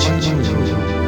轻轻柔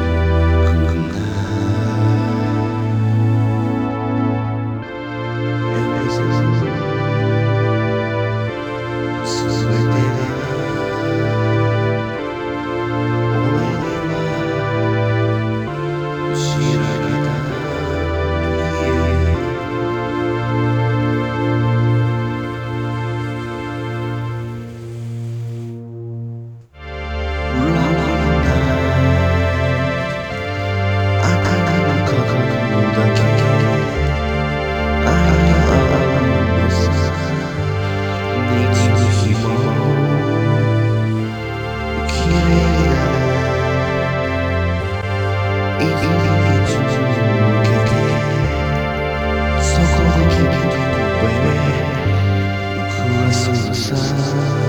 sun.